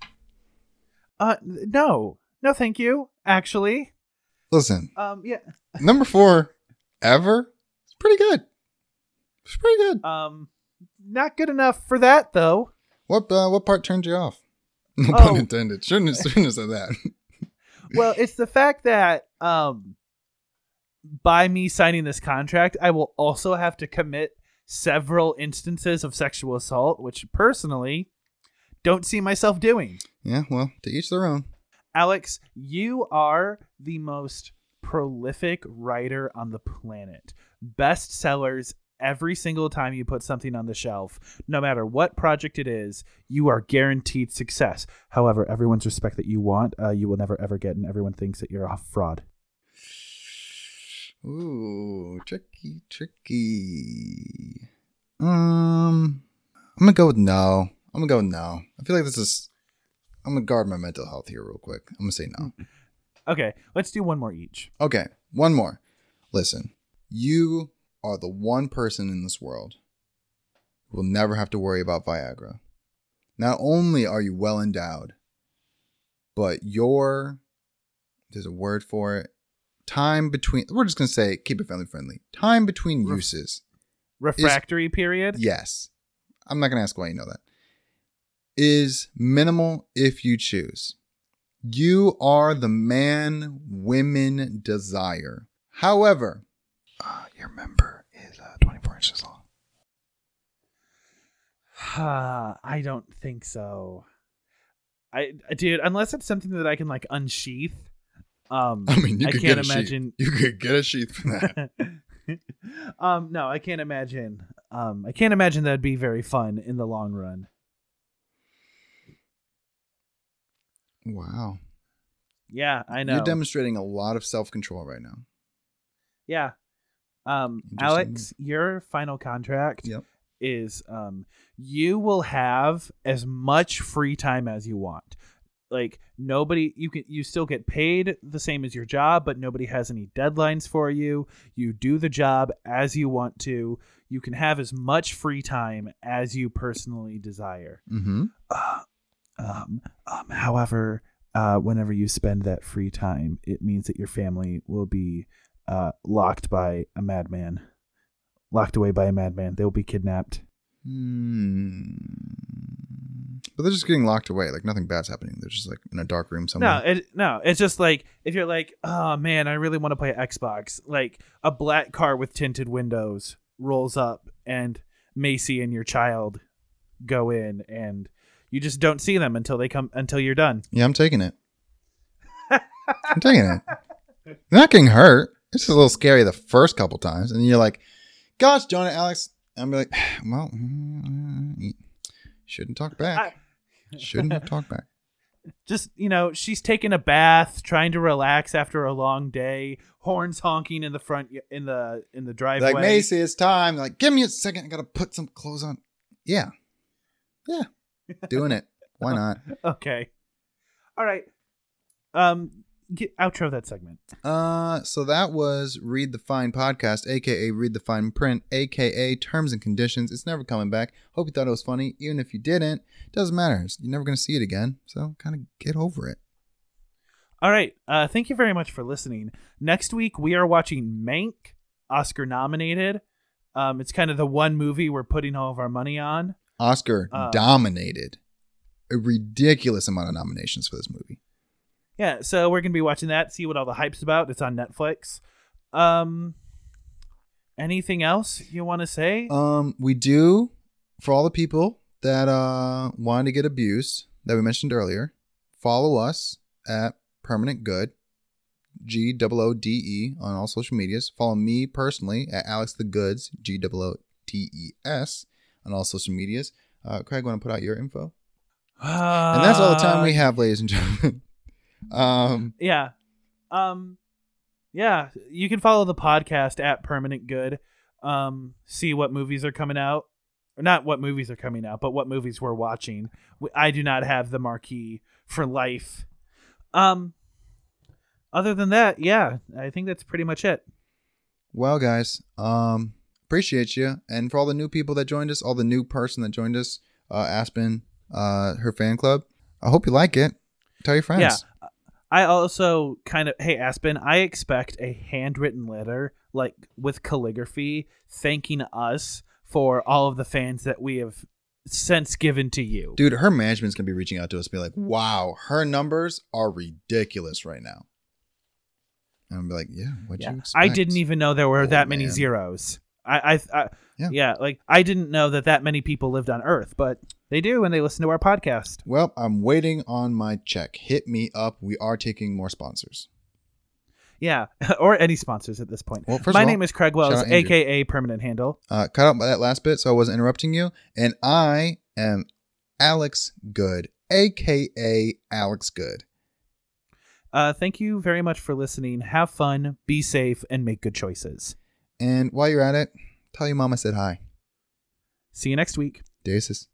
Uh, no, no, thank you. Actually, Listen, um, yeah, number four ever, it's pretty good. It's pretty good. um, not good enough for that though. What uh, what part turned you off? No Oh. pun intended. Shouldn't have, shouldn't have said that. Well, it's the fact that um, by me signing this contract, I will also have to commit several instances of sexual assault, which personally don't see myself doing. yeah, well, to each their own. Alex, you are the most prolific writer on the planet. Bestsellers every single time you put something on the shelf, no matter what project it is, you are guaranteed success. However, everyone's respect that you want, uh, you will never ever get, and everyone thinks that you're a fraud. Ooh, tricky, tricky. Um, I'm gonna go with no. I'm gonna go with no. I feel like this is. I'm gonna guard my mental health here real quick. I'm gonna say no. Okay, let's do one more each. Okay, one more. Listen, you are the one person in this world who will never have to worry about Viagra. Not only are you well endowed, but your there's a word for it. Time between we're just gonna say keep it family friendly. Time between Ref- uses. Refractory period? Yes. I'm not gonna ask why you know that. Is minimal if you choose. You are the man women desire. However, your member is uh, 24 inches long. I don't think so. I, dude, unless it's something that I can like unsheath. Um, I mean, you I could can't get a imagine. sheath. You could get a sheath for that. um, no, I can't imagine. Um, I can't imagine that'd be very fun in the long run. wow. Yeah, I know. You're demonstrating a lot of self control right now. yeah. Um, Alex, your final contract Yep. is um, you will have as much free time as you want. Like nobody, you can you still get paid the same as your job, but nobody has any deadlines for you. You do the job as you want to. You can have as much free time as you personally desire. Mm-hmm. Uh, um, um, however, uh, whenever you spend that free time, it means that your family will be uh, locked by a madman, locked away by a madman. They will be kidnapped. Hmm. But they're just getting locked away. Like nothing bad's happening. They're just like in a dark room No, somewhere. it, no, it's just like if you're like, oh man, I really want to play Xbox. Like a black car with tinted windows rolls up, and Macy and your child go in, and you just don't see them until they come until you're done. yeah, I'm taking it. I'm taking it. They're not getting hurt. It's just a little scary the first couple times, and you're like, "Gosh, John and Alex." I'm like, "Well, mm, shouldn't talk back. Shouldn't have talked back." just you know she's taking a bath trying to relax after a long day horns honking in the front in the in the driveway Like Macy, it's time. Like, give me a second. I gotta put some clothes on. Yeah, yeah, doing it. Why not? okay all right um get outro that segment Uh, so that was Read the Fine podcast, aka Read the Fine print, aka Terms and Conditions. It's never coming back. Hope you thought it was funny. Even if you didn't, it doesn't matter. You're never gonna see it again. So kind of get over it. all right uh thank you very much for listening next week we are watching mank oscar nominated um it's kind of the one movie we're putting all of our money on Oscar Uh, dominated a ridiculous amount of nominations for this movie. Yeah so we're gonna be watching that see what all the hype's about it's on netflix um anything else you want to say Um, we do for all the people that uh wanted to get abused that we mentioned earlier. Follow us at Permanent Goode, G O O D E on all social medias. Follow me personally at Alex the Goodes, G O O D E S on all social medias. Uh, Craig, want to put out your info? And that's all the time we have, ladies and gentlemen. um, yeah um yeah you can follow the podcast at permanent goode um see what movies are coming out not what movies are coming out but what movies we're watching I do not have the marquee for life um other than that yeah i think that's pretty much it Well, guys, um, appreciate you, and for all the new people that joined us, all the new person that joined us, uh, Aspen, uh, her fan club. I hope you like it. Tell your friends. Yeah. I also kind of hey Aspen, I expect a handwritten letter like with calligraphy thanking us for all of the fans that we have since given to you. dude, her management's gonna be reaching out to us, and be like, "Wow, her numbers are ridiculous right now." And I'm be like, "Yeah, what Yeah. you expect?" I didn't even know there were Old that many man. zeros. I, I, I Yeah. yeah. like I didn't know that that many people lived on Earth, but they do, and they listen to our podcast. Well, I'm waiting on my check. Hit me up. We are taking more sponsors. Yeah, or any sponsors at this point. Well, first My all, name is Craig Wells, aka Permanent Handle. Uh, cut out by that last bit so I wasn't interrupting you. And I am Alex Good, aka Alex Good. Uh, thank you very much for listening. Have fun, be safe, and make good choices. And while you're at it, tell your mama I said hi. See you next week. Deuces.